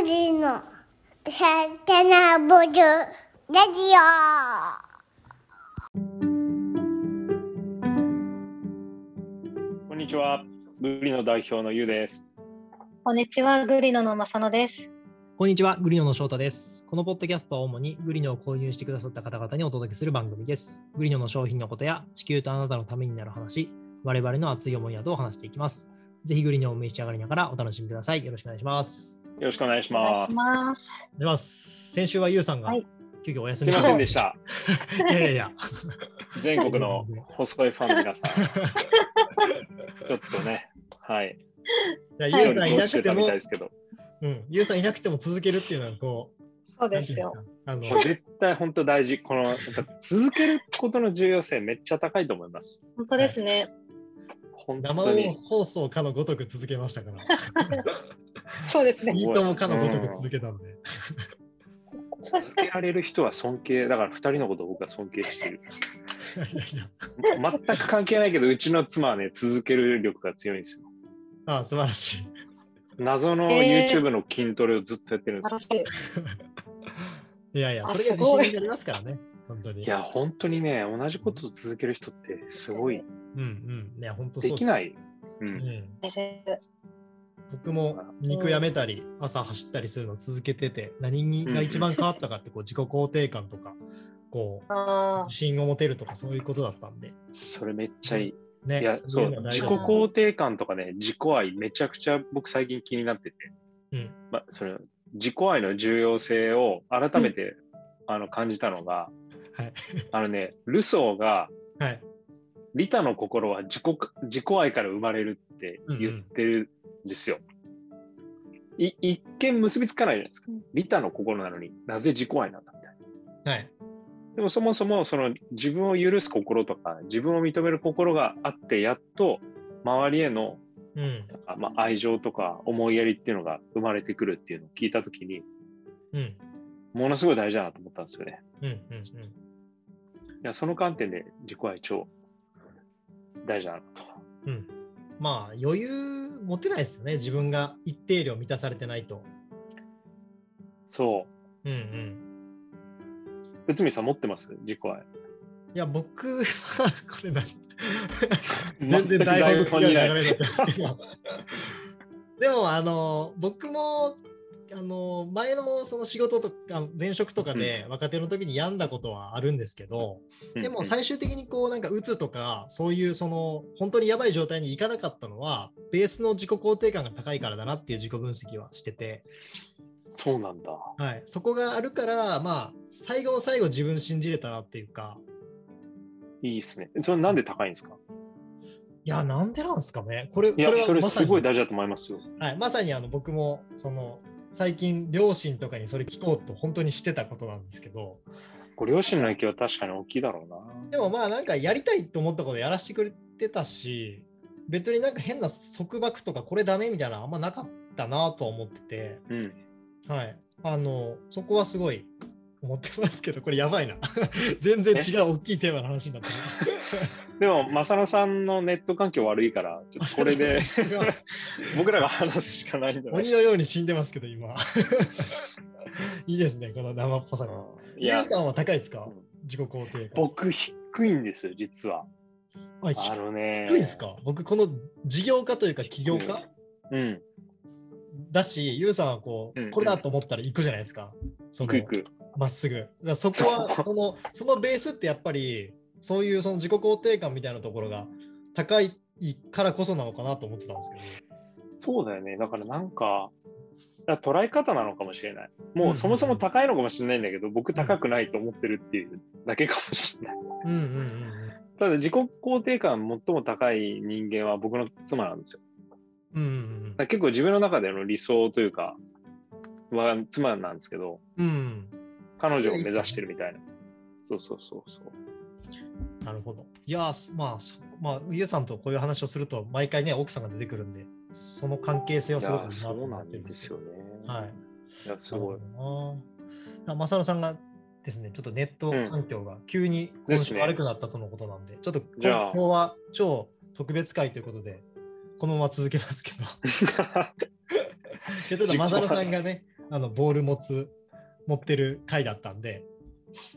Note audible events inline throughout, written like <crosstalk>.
グリのサタナボルラジこんにちは。グリの代表のゆうです。こんにちは、グリノの正野です。こんにちは、グリノの翔太です。このポッドキャストは主にグリノを購入してくださった方々にお届けする番組です。グリノの商品のことや地球とあなたのためになる話、我々の熱い思いなどを話していきます。ぜひグリノを召し上がりながらお楽しみください。よろしくお願いします。よろしくお願いします。いします。お願いします。先週はゆうさんがはい急遽お休すみみませんでした。た。<laughs> いやいやいや。全国の細いファンの皆さん、<laughs> ちょっとね、はい。ゆうさんいなくても、うん、ゆうさんいなくても続けるっていうのはこそうう、なんですよ。ていうんですか？あの絶対本当大事。この、やっぱ続けることの重要性めっちゃ高いと思います。本当ですね。本生当に。放送かのごとく続けましたから。そうですね。いいともかのごとく続けたんで。続けられる人は尊敬、だから二人のことを僕は尊敬している。いやいや。全く関係ないけど、うちの妻はね、続ける力が強いんですよ。ああ、素晴らしい。謎の YouTube の筋トレをずっとやってるんですよ。素晴らしいいやいや、あそれが自信になりますからね。本当に。いや、本当にね、同じことを続ける人ってすごい。うんうん。いや、本当そうできない。う。うんん。です。僕も肉やめたり、朝走ったりするのを続けてて、何にが一番変わったかって、こう自己肯定感とか、こう、あ自信を持てるとか、そういうことだったんで。それめっちゃいい。ね、いや、そいう自己肯定感とかね、自己愛、めちゃくちゃ僕最近気になってて、うん。まあ、それ自己愛の重要性を改めて、あの感じたのが、はい。<laughs> あのね、ルソーが、はい。利他の心は自己自己愛から生まれるって言ってるんですよ。い一見結びつかないじゃないですか。利他の心なのになぜ自己愛なんだみたいな。はい。でもそもそもその自分を許す心とか自分を認める心があってやっと周りへのうん。あまあ、愛情とか思いやりっていうのが生まれてくるっていうのを聞いたときにうん。ものすごい大事だなと思ったんですよね。うん。うん。うん。いやその観点で自己愛超大事だなと。うん。まあ、余裕持てないですよね。自分が一定量満たされてないと。そう。うんうん。内海さん持ってます？自己愛。いや、僕は、<laughs> これ何？<laughs> 全然台本と違う流れになってますけど。でも、あの、僕も、あの、前のその仕事とか、前職とかで若手の時に病んだことはあるんですけど、でも最終的にこう、なんか、うつとか、そういう、その、本当にやばい状態にいかなかったのは、ベースの自己肯定感が高いからだなっていう自己分析はしてて、そうなんだ。はい、そこがあるから、まあ、最後の最後自分信じれたなっていうか、いいっすね。それなんで高いんですか？いや、なんでなんですかね。これ、それはますごい大事だと思いますよ。はい、まさにあの僕もその最近両親とかにそれ聞こうと本当にしてたことなんですけど。ご両親の影響は確かに大きいだろうな。でもまあなんかやりたいと思ったことやらせてくれてたし別になんか変な束縛とかこれダメみたいなのあんまなかったなとは思ってて、うん。はい、あのそこはすごい思ってますけどこれやばいな。<laughs> 全然違う大きいテーマの話になってるでも、正野さんのネット環境悪いから、ちょっとこれで <laughs> 僕らが話すしかないんじゃない鬼のように死んでますけど今 <laughs> いいですねこの生っぽさが。いやゆう、さんは高いですか？うん自己肯定感。僕低いんですよ、実は。ああのね。低いですか？僕この事業家というか起業家うん。だし、ゆうさんはこう、うんこれだと思ったら行くじゃないですか。その。まっすぐ。そこはその、そのベースってやっぱり、そういうその自己肯定感みたいなところが高いからこそなのかなと思ってたんですけど。そうだよね。だからなんか、捉え方なのかもしれない。もうそもそも高いのかもしれないんだけど、僕高くないと思ってるっていうだけかもしれない。うんうんうんただ自己肯定感最も高い人間は僕の妻なんですよ。うん。うんうん結構自分の中での理想というか、は妻なんですけど、うん。うん。彼女を目指してるみたいな。そうそうそうそう。なるほど。いやまあ、そまあ、ゆうさんとこういう話をすると、毎回ね、奥さんが出てくるんで、その関係性はすごくなといやそう思なんでってるんですすよ。よね。はい。いや、すごい。なるほどな。まさのさんがですね、ちょっとネット環境が急に今週悪くなったとのことなんで、ちょっと今日は超特別会ということで、このまま続けますけど、<laughs> でちょっとまさのさんがね、あのボール持つ持ってる回だったんで、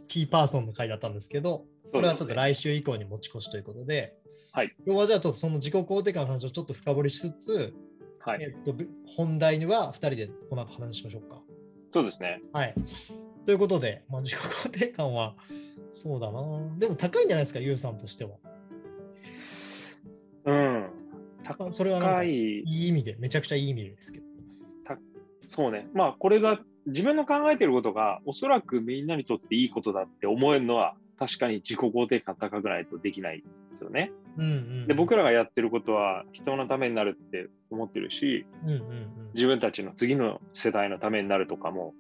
キーパーソンの回だったんですけど、これはちょっと来週以降に持ち越しということで、はい、今日はじゃあちょっとその自己肯定感の話をちょっと深掘りしつつ、はい。えっと、ぶ本題には2人でこの後話しましょうか。そうですね。はい。ということで、まあ、自己肯定感は、そうだな。でも高いんじゃないですか、ユウさんとしては。うん。あそれはなんい、い意味で、めちゃくちゃいい意味ですけど。そうね。まあ、これが自分の考えてることが、おそらくみんなにとっていいことだって思えるのは、確かに自己肯定感高くないとできないですよね。うんうんうん、で、僕らがやってることは人のためになるって思ってるし、うんうんうん、自分たちの次の世代のためになるとかも、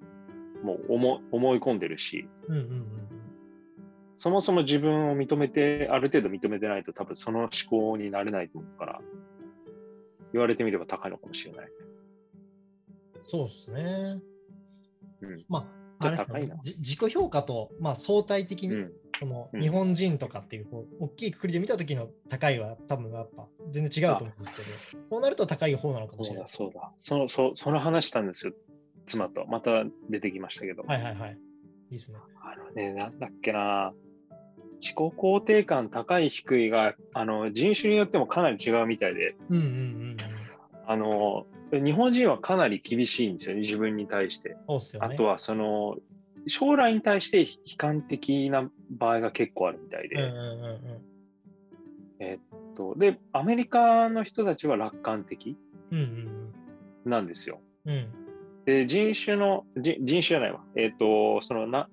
もう思思い込んでるし、うんうんうんそもそも自分を認めて、ある程度認めてないと多分その思考になれないと思うから、言われてみれば高いのかもしれない。そうですね。うん。まあ、ああれです高いなね、じ自己評価と、まあ、相対的に、うん。そのうん日本人とかっていうこう大きいくくりで見た時の高いは多分やっぱ全然違うと思うんですけど、そうなると高い方なのかもしれない。そうだ。その、そその話したんですよ。妻と。また出てきましたけど。はいはいはい。いいですね。あのね、なんだっけな。自己肯定感高い低いが、あの、人種によってもかなり違うみたいで、うんうんうんうん。あの、日本人はかなり厳しいんですよね、自分に対して。そうっすよね。あとは、その、将来に対して悲観的な場合が結構あるみたいで、うんうんうんうん。えっと、で、アメリカの人たちは楽観的なんですよ。うん。うん。で、人種の、人人種じゃないわ。えっ、と、そのな、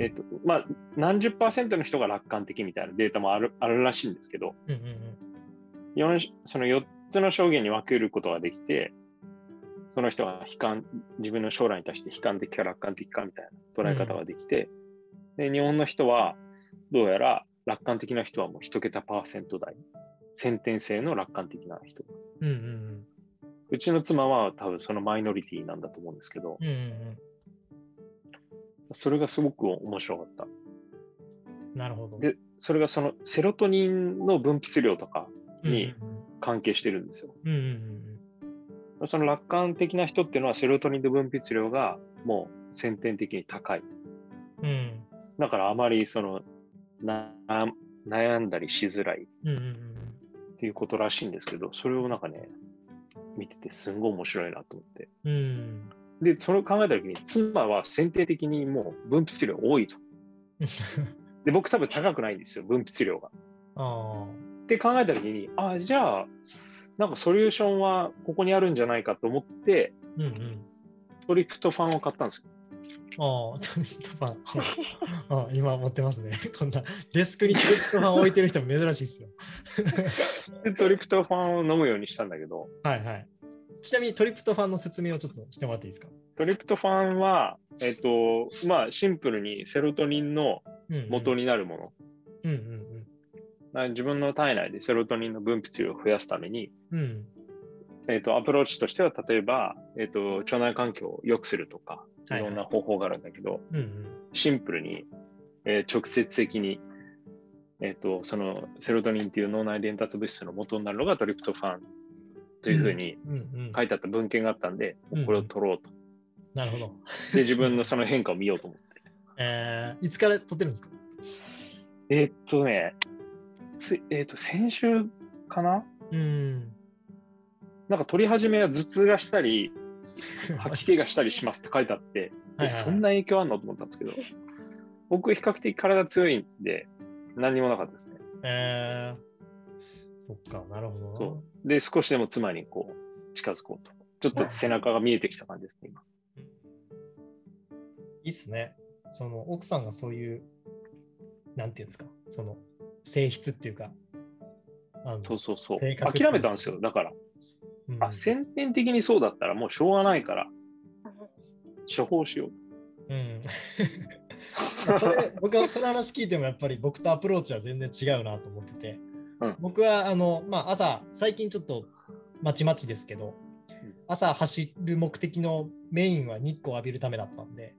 えっ、と、まあ、何十パーセントの人が楽観的みたいなデータもあるあるらしいんですけど、うんうんうん。四その4つの証言に分けることができて、その人が悲観、自分の将来に対して悲観的か楽観的かみたいな捉え方ができて、で、日本の人は、どうやら楽観的な人はもう一桁パーセント台、先天性の楽観的な人。うんうんうちの妻は多分そのマイノリティなんだと思うんですけど、うん。うんうんそれがすごく面白かった。うん。なるほど。で、それがそのセロトニンの分泌量とかにうん関係してるんですよ。うんうんうんその楽観的な人っていうのはセロトニンの分泌量がもう先天的に高い。うん。うんだからあまりそのな悩んだりしづらいっていうことらしいんですけど、それをなんかね、見ててすんごい面白いなと思って。うん。うん。で、それを考えたときに、妻は先天的にもう分泌量多いと。<laughs> で、僕多分高くないんですよ、分泌量が。ああ。って考えたときに、ああ、じゃあ、なんかソリューションはここにあるんじゃないかと思って、うんうん。トリプトファンを買ったんですよ。ああ、トリプトファン。あ今持ってますね。<laughs> こんなデスクにトリプトファン置いてる人も珍しいですよ。<laughs> で、トリプトファンを飲むようにしたんだけど、はいはい。ちなみにトリプトファンの説明をちょっとしてもらっていいですか？トリプトファンは、えっと、まあ、シンプルにセロトニンのうんうん元。になるもの。うんうんまあ自分の体内でセロトニンの分泌量を増やすために、うん。うん。えっと、アプローチとしては、例えば、えっと、腸内環境を良くするとか、いはいはいろんな方法があるんだけど、うんうん。シンプルに、えー直接的に、えっと、そのセロトニンっていう脳内伝達物質の元になるのがトリプトファンというふうにうんうん。書いてあった文献があったんで、うんこれを取ろうと。なるほど。で、自分のその変化を見ようと思って。<laughs> えー、いつから撮ってるんですか？えーっとね、つえーっと、先週かな？うん。なんか取り始めは頭痛がしたり、<laughs> 吐き気がしたりしますって書いてあって、はいえはいそんな影響あんのと思ったんですけど、僕比較的体強いんで、何にもなかったですね。えー、そっか、なるほどな。そうで、少しでも妻にこう、近づこうと。ちょっと背中が見えてきた感じですね、今。いいっすね。その奥さんがそういう、なんていうんですか、その性質っていうか、そうそうそう。諦めたんですよ。だから、うんあ、先天的にそうだったらもうしょうがないから、処方しよう。うん。<laughs> それ <laughs> 僕はその話聞いてもやっぱり僕とアプローチは全然違うなと思ってて、うん僕はあの、まあ、朝最近ちょっとまちまちですけど、うん朝走る目的のメインは日光を浴びるためだったんで,、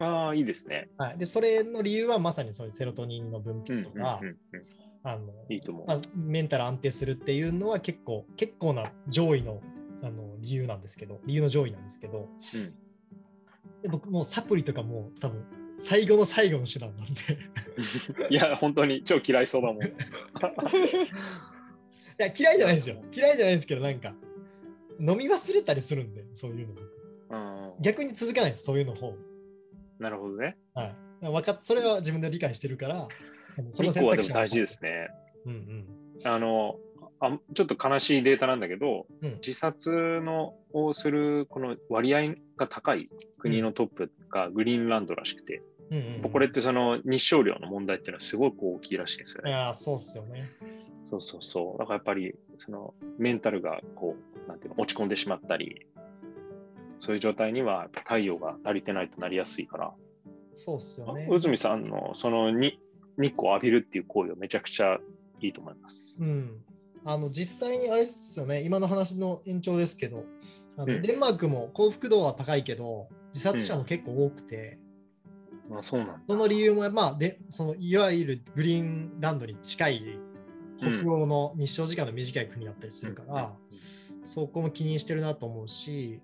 ああ、いいですね。はい、でそれの理由はまさにそういうセロトニンの分うん泌とか、あのいいと思う。まあ、メンタル安定するっていうのは結構結構な上位のあの理由なんですけど、理由の上位なんですけど、うん。で僕もうサプリとかもう多分最後の最後の手段なんで。<laughs> いや、本当に超嫌いそうだもん。<laughs> いや嫌いじゃないですよ。嫌いじゃないですけどなんか飲み忘れたりするんでそういうの逆に続かないですそういうの方なるほどね。はいわかっそれは自分で理解してるからそ日の選択肢光はでも大事ですね。うんうんあのあちょっと悲しいデータなんだけど、うん自殺のをするこの割合が高い国のトップがグリーンランドらしくて、うんうんうんこれってその日照量の問題っていうのはすごく大きいらしいんですよね。いやーそうっすよねそうそうそう。だからやっぱりそのメンタルがこう、なんていうの、落ち込んでしまったり、そういう状態には太陽が足りてないとなりやすいから、そうっすよね。宇住さんのそのに日光を浴びるっていう行為はめちゃくちゃいいと思います。うん、あの実際にあれですよね、今の話の延長ですけど、あのうん。デンマークも幸福度は高いけど、自殺者も結構多くて、まあそうなんだ。その理由も、まあでそのいわゆるグリーンランドに近い北欧の日照時間の短い国だったりするから、そこも気にしてるなと思うし、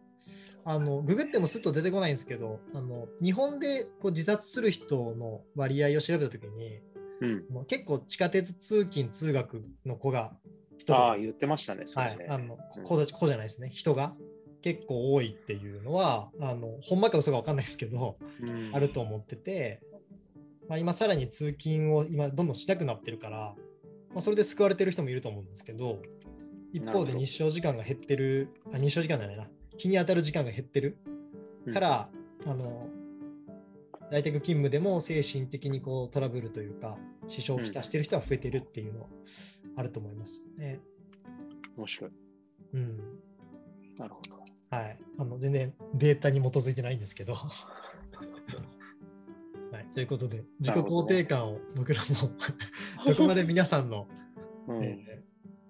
あのググってもすっと出てこないんですけど、あの日本でこう自殺する人の割合を調べたときに、うん。もう結構地下鉄通勤・通学の子が人ああ、言ってましたね。そうですね。、はいあのうん子子じゃないですね、人が結構多いっていうのは、あのほんまか嘘か分かんないですけど、うんあると思ってて、まあ、今さらに通勤を今どんどんしなくなってるから、まあ、それで救われてる人もいると思うんですけど、一方で日照時間が減ってる、あ日照時間じゃないな、日に当たる時間が減ってるから、あの在宅勤務でも精神的にこうトラブルというか、支障をきたしてる人は増えてるっていうのはあると思いますね。面白い。うんなるほど。はい、あの全然データに基づいてないんですけど。<laughs> はい、ということで、自己肯定感を僕らも <laughs> どこまで皆さんの、うんえー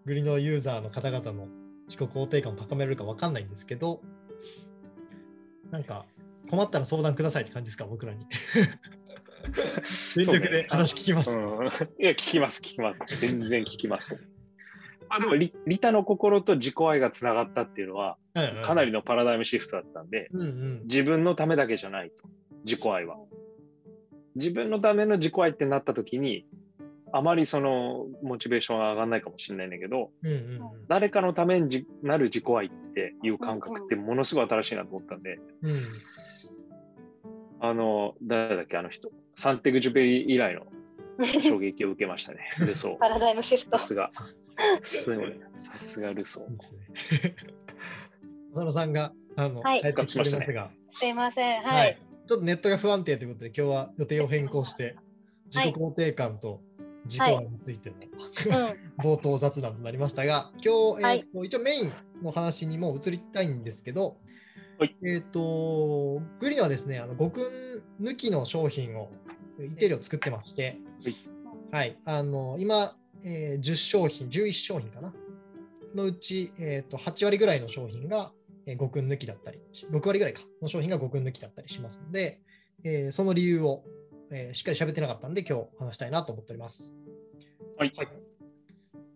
グリのユーザーの方々の自己肯定感を高められるか分かんないんですけど、なんか困ったら相談くださいって感じですか、僕らに。<laughs> 全力で話聞きます。うん、いや、聞きます、聞きます。全然聞きます。あでもリ、リタの心と自己愛がつながったっていうのは、かなりのパラダイムシフトだったんで、うんうん自分のためだけじゃないと、自己愛は。自分のための自己愛ってなった時に、あまりそのモチベーションが上がらないかもしれないんだけど、うんうんうん誰かのためにじなる自己愛っていう感覚ってものすごい新しいなと思ったんで、うんあの、誰だっけ、あの人、サンテグジュベリ以来の <laughs> 衝撃を受けましたね。ルソー。パラダイムシフトさ。すが。すごい。さすがルソー。いいですね。浅野さんがあの、はい帰ってきておりますが、すいません。ははいい。ちょっとネットが不安定ということで、今日は予定を変更して、自己肯定感と自己愛についてのうん。冒頭雑談となりましたが、今日、はいえーと一応メインの話にも移りたいんですけど、はい。えっ、と、グリーンはですね、あの5君抜きの商品を、イテリを作ってまして、はい、あの今、えー10商品、11商品かな、のうち、えー、と8割ぐらいの商品が、えー、5君抜きだったり、6割ぐらいか。の商品が5君抜きだったりしますので、えーその理由を、えーしっかり喋ってなかったんで、今日話したいなと思っております。はい。はい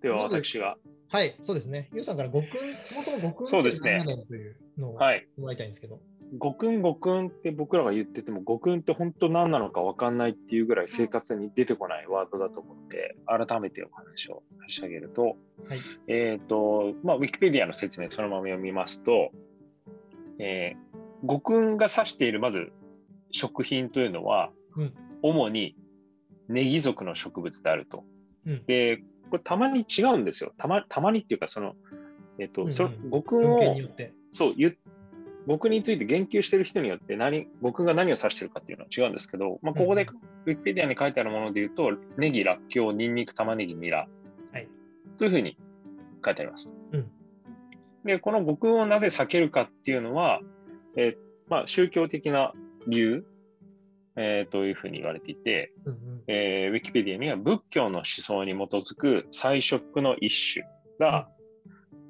では、私が。はい、そうですね。ゆうさんから5君、そもそも5君そうですねって何なのというのをはい。もらいたいんですけど。ごくんごくんって僕らが言ってても、ごくんって本当何なのか分かんないっていうぐらい生活に出てこないワードだと思うので、改めてお話を差し上げると、はい。えっ、と、まあ、ウィキペディアの説明そのまま読みますと、えー、ごくんが指しているまず食品というのは、うん主にネギ属の植物であると。うんで、これたまに違うんですよ。たまたまにっていうか、その、えっ、と、うんうんそれごくん文を。そう、ゆ僕について言及している人によって何、僕が何を指しているかっていうのは違うんですけど、まあ、ここでウィキペディアに書いてあるもので言うと、ネギ、ラッキョウ、ニンニク、玉ねぎ、ニラはい。というふうに書いてあります。うんで、この極運をなぜ避けるかっていうのは、えーまあ、宗教的な理由、えーというふうに言われていて、うんうんえーウィキペディアには仏教の思想に基づく菜食の一種が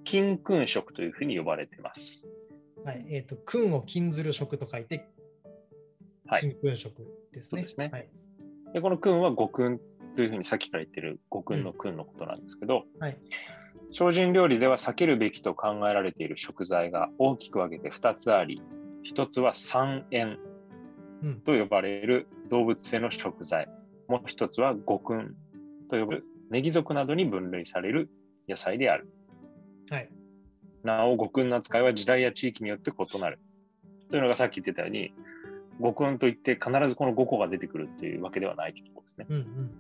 金君食というふうに呼ばれています。はい。えっ、と、君を禁ずる食と書いて、はい金君食ですね。そうですねはい。でこの君は五君というふうにさっきから言ってる五君の君のことなんですけど、はい精進料理では避けるべきと考えられている食材が大きく分けて2つあり、1つは三塩うんと呼ばれる動物性の食材、もう1つは五訓と呼ばれるネギ属などに分類される野菜である。はい。なお、五訓の扱いは時代や地域によって異なる。というのがさっき言ってたように、五訓といって必ずこの5個が出てくるっていうわけではないということですね。うんうん。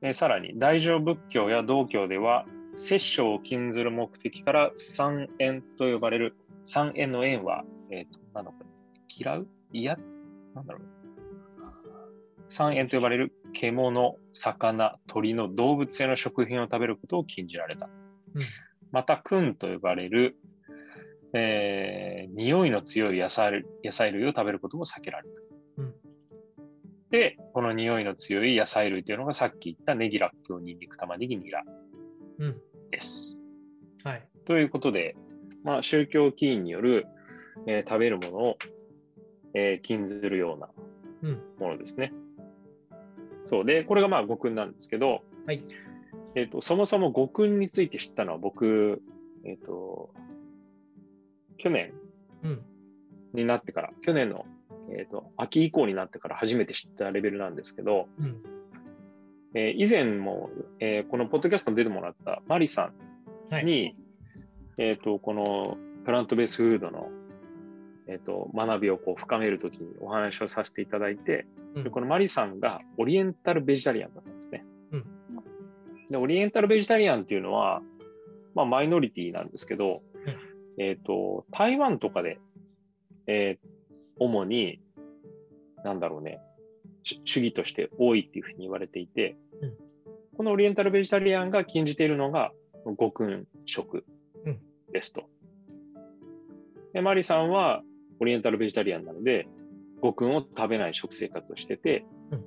でさらに、大乗仏教や道教では、殺生を禁ずる目的から三縁と呼ばれる、三縁の縁は、えっ、と、なんだこれ、嫌う？嫌なんだろう。三縁と呼ばれる獣、魚、鳥の動物性の食品を食べることを禁じられた。うんまた、訓と呼ばれる、えー匂いの強い野菜野菜類を食べることも避けられた。うんで、この匂いの強い野菜類というのがさっき言ったネギ、ラッキョウ、ニンニク、玉ねぎ、ニラうん。です。はい。ということで、まあ、宗教起因による、えー食べるものを、えー禁ずるようなうん。ものですね。そうで、これがまあ語訓なんですけど、はい。えー、とそもそも語訓について知ったのは僕、えっ、と、去年うん。になってから、去年の、えー、と秋以降になってから初めて知ったレベルなんですけど、うん。えー以前も、えーこのポッドキャストに出てもらったマリさんはい。に、えっ、と、このプラントベースフードの、えっ、と、学びをこう深めるときにお話をさせていただいて、うん。でこのマリさんがオリエンタルベジタリアンだったんですね。うん。で、オリエンタルベジタリアンっていうのは、まあ、マイノリティなんですけど、えっ、と、台湾とかで、えー主に、なんだろうね、主主義として多いっていうふうに言われていて、うん。このオリエンタルベジタリアンが禁じているのが、極訓食うん。ですと。で、マリさんはオリエンタルベジタリアンなので、極訓を食べない食生活をしてて、うん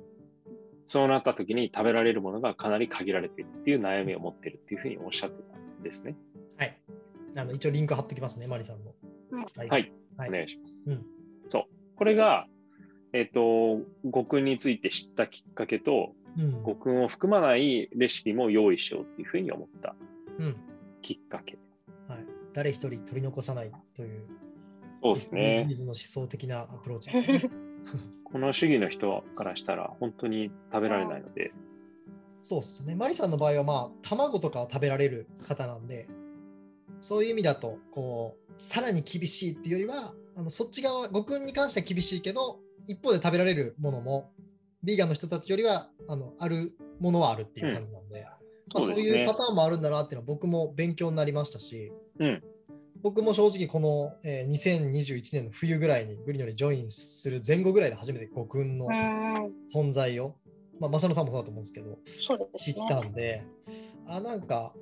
そうなった時に食べられるものがかなり限られているっていう悩みを持ってるっていうふうにおっしゃってたんですね。はい。あの、一応リンク貼ってきますね、マリさんの。はいはい。はいお願いします。うんそう。これが、えっ、と、極訓について知ったきっかけと、うん。極訓を含まないレシピも用意しようっていうふうに思ったうん。きっかけ。はい。誰一人取り残さないという、そうですね SDGs。の思想的なアプローチですね。<laughs> この主義の人からしたら本当に食べられないので、そうっすね。マリさんの場合は、まあ、卵とかを食べられる方なんで、そういう意味だと、こう、さらに厳しいっていうよりは、あのそっち側、ごくんに関しては厳しいけど、一方で食べられるものも、ビーガンの人たちよりは、あのあるものはあるっていう感じなんで、まあ、そういうパターンもあるんだなっていうのは僕も勉強になりましたし、うん僕も正直この、えー2021年の冬ぐらいにグリノにジョインする前後ぐらいで初めてごくんのうん存在を、まあ、正野さんもそうだと思うんですけど、そうで知っ。たんで、あ、なんか、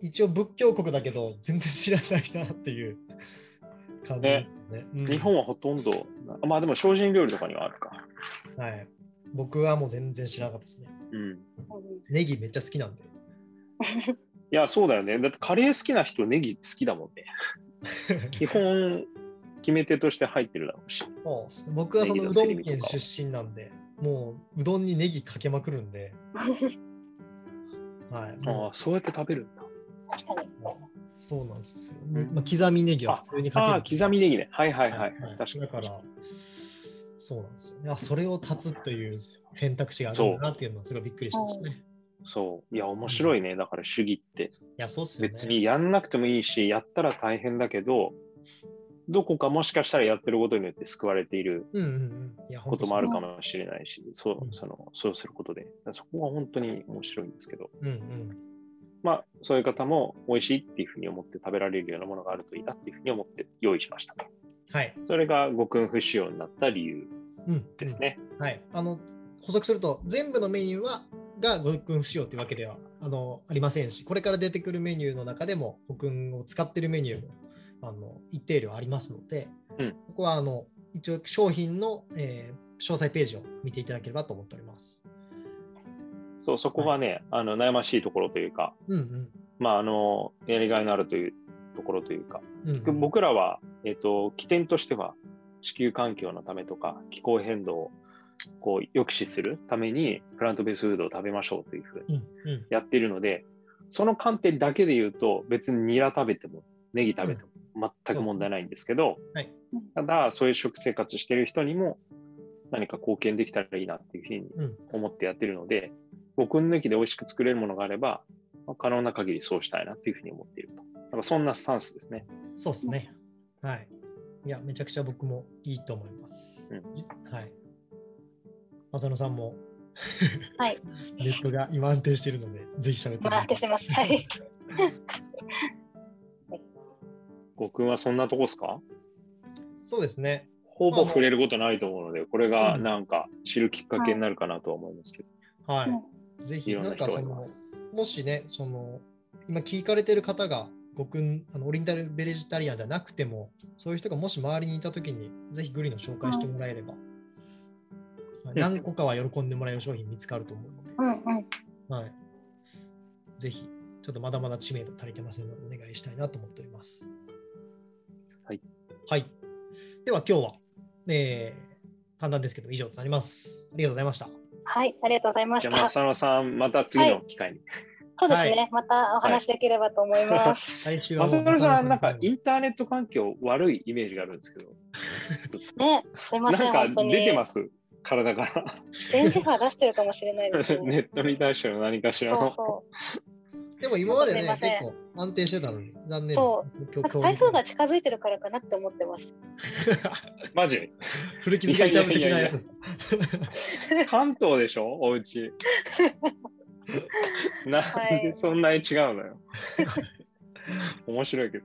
一応仏教国だけど、全然知らないなっていう感じですね。うん日本はほとんど、あまあでも精進料理とかにはあるか。はい。僕はもう全然知らなかったですね。うん。うんネギめっちゃ好きなんで。<laughs> いや、そうだよね。だってカレー好きな人ネギ好きだもんね。<laughs> 基本、決め手として入ってるだろうし。そう僕はそのネうどん県出身なんで、もううどんにネギかけまくるんで、<laughs> はい。あもあ、そうやって食べるんだ。そうなんですよ、うんまあ。刻みネギは普通にかける。ああ、刻みネギね。はいはいはい。はい確かに。だから、そうなんですよね。あそれを断つという選択肢があるんだなっていうのはすごいびっくりしましたね。そう。いや、面白いね。だから主義って。いや、そうっすよね。別にやんなくてもいいし、やったら大変だけど、どこかもしかしたらやってることによって救われていることもあるかも。もしれないし、そううんそのそうすることで、そこは本当に面白いんですけど、うんうん。まあ、そういう方も美味しいっていうふうに思って食べられるようなものがあるといいなっていうふうに思って用意しました。はい。それが極訓不使用になった理由うん、ですね。うん。はい。あの、補足すると、全部のメニューは、がごくん不使用というわけではあのありませんし、これから出てくるメニューの中でも、ごくんを使っているメニューもあの一定量ありますので、うんここはあの一応商品の、えー詳細ページを見ていただければと思っております。そう、そこがね、あの悩ましいところというか、うんうん。まあ、あの、やりがいのあるというところというか、うんうん、僕らは、えっ、と、起点としては、地球環境のためとか、気候変動をこう抑止するために、プラントベースフードを食べましょうというふうにうんうんやっているので、その観点だけで言うと、別にニラ食べても、ネギ食べても全く問題ないんですけど、はいただ、そういう食生活してる人にも何か貢献できたらいいなっていうふうにうん思ってやってるので、5分抜きで美味しく作れるものがあれば、まあ可能な限りそうしたいなっていうふうに思っていると。なんかそんなスタンスですね。そうですね。はい。いや、めちゃくちゃ僕もいいと思います。うんじはい。浅野さんもはい。ネットが今安定しているので、ぜひ喋って回ってしてます。はい。ごくんはそんなとこですか？そうですね。ほぼ触れることないと思うので、これがうんなんか知るきっかけになるかなとは思いますけど。はい。うんぜひ、いろんなかその。もしね、その、今聞かれてる方が、僕あのオリエンタルベジタリアンじゃなくても、そういう人がもし周りにいたときに、ぜひグリの紹介してもらえれば、はい何個かは喜んでもらえる商品見つかると思うので、うんうん。はい。ぜひ、ちょっとまだまだ知名度足りてませんので、お願いしたいなと思っております。はい。はい。では、今日は、えー、簡単ですけど、以上となります。ありがとうございました。はい。ありがとうございました。じゃあ、浅野さん、また次の機会に。そうですね、はいまたお話できればと思います。は <laughs> もう浅野さん、なんかいインターネット環境悪いイメージがあるんですけど、ね、すいません、なんか本当に。出てます、体から。電磁波出してるかもしれないですね。<laughs> ネットに対しての何かしらの。そうそでも今までね結構安定してたのに、残念です。そ今う。台風が近づいてるからかなって思ってます。<laughs> マジ？古傷が痛む的なやつ。関東でしょ？お家。<laughs> なんでそんなに違うのよ。面白いけど。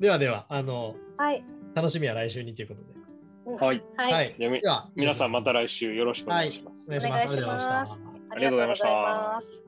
ではでは、あの、はい。楽しみは来週にということで。はい。はい。はい。ではでは、皆さんまた来来週よろしくお願いします。お願いします。ありがとうございました。ありがとうございます。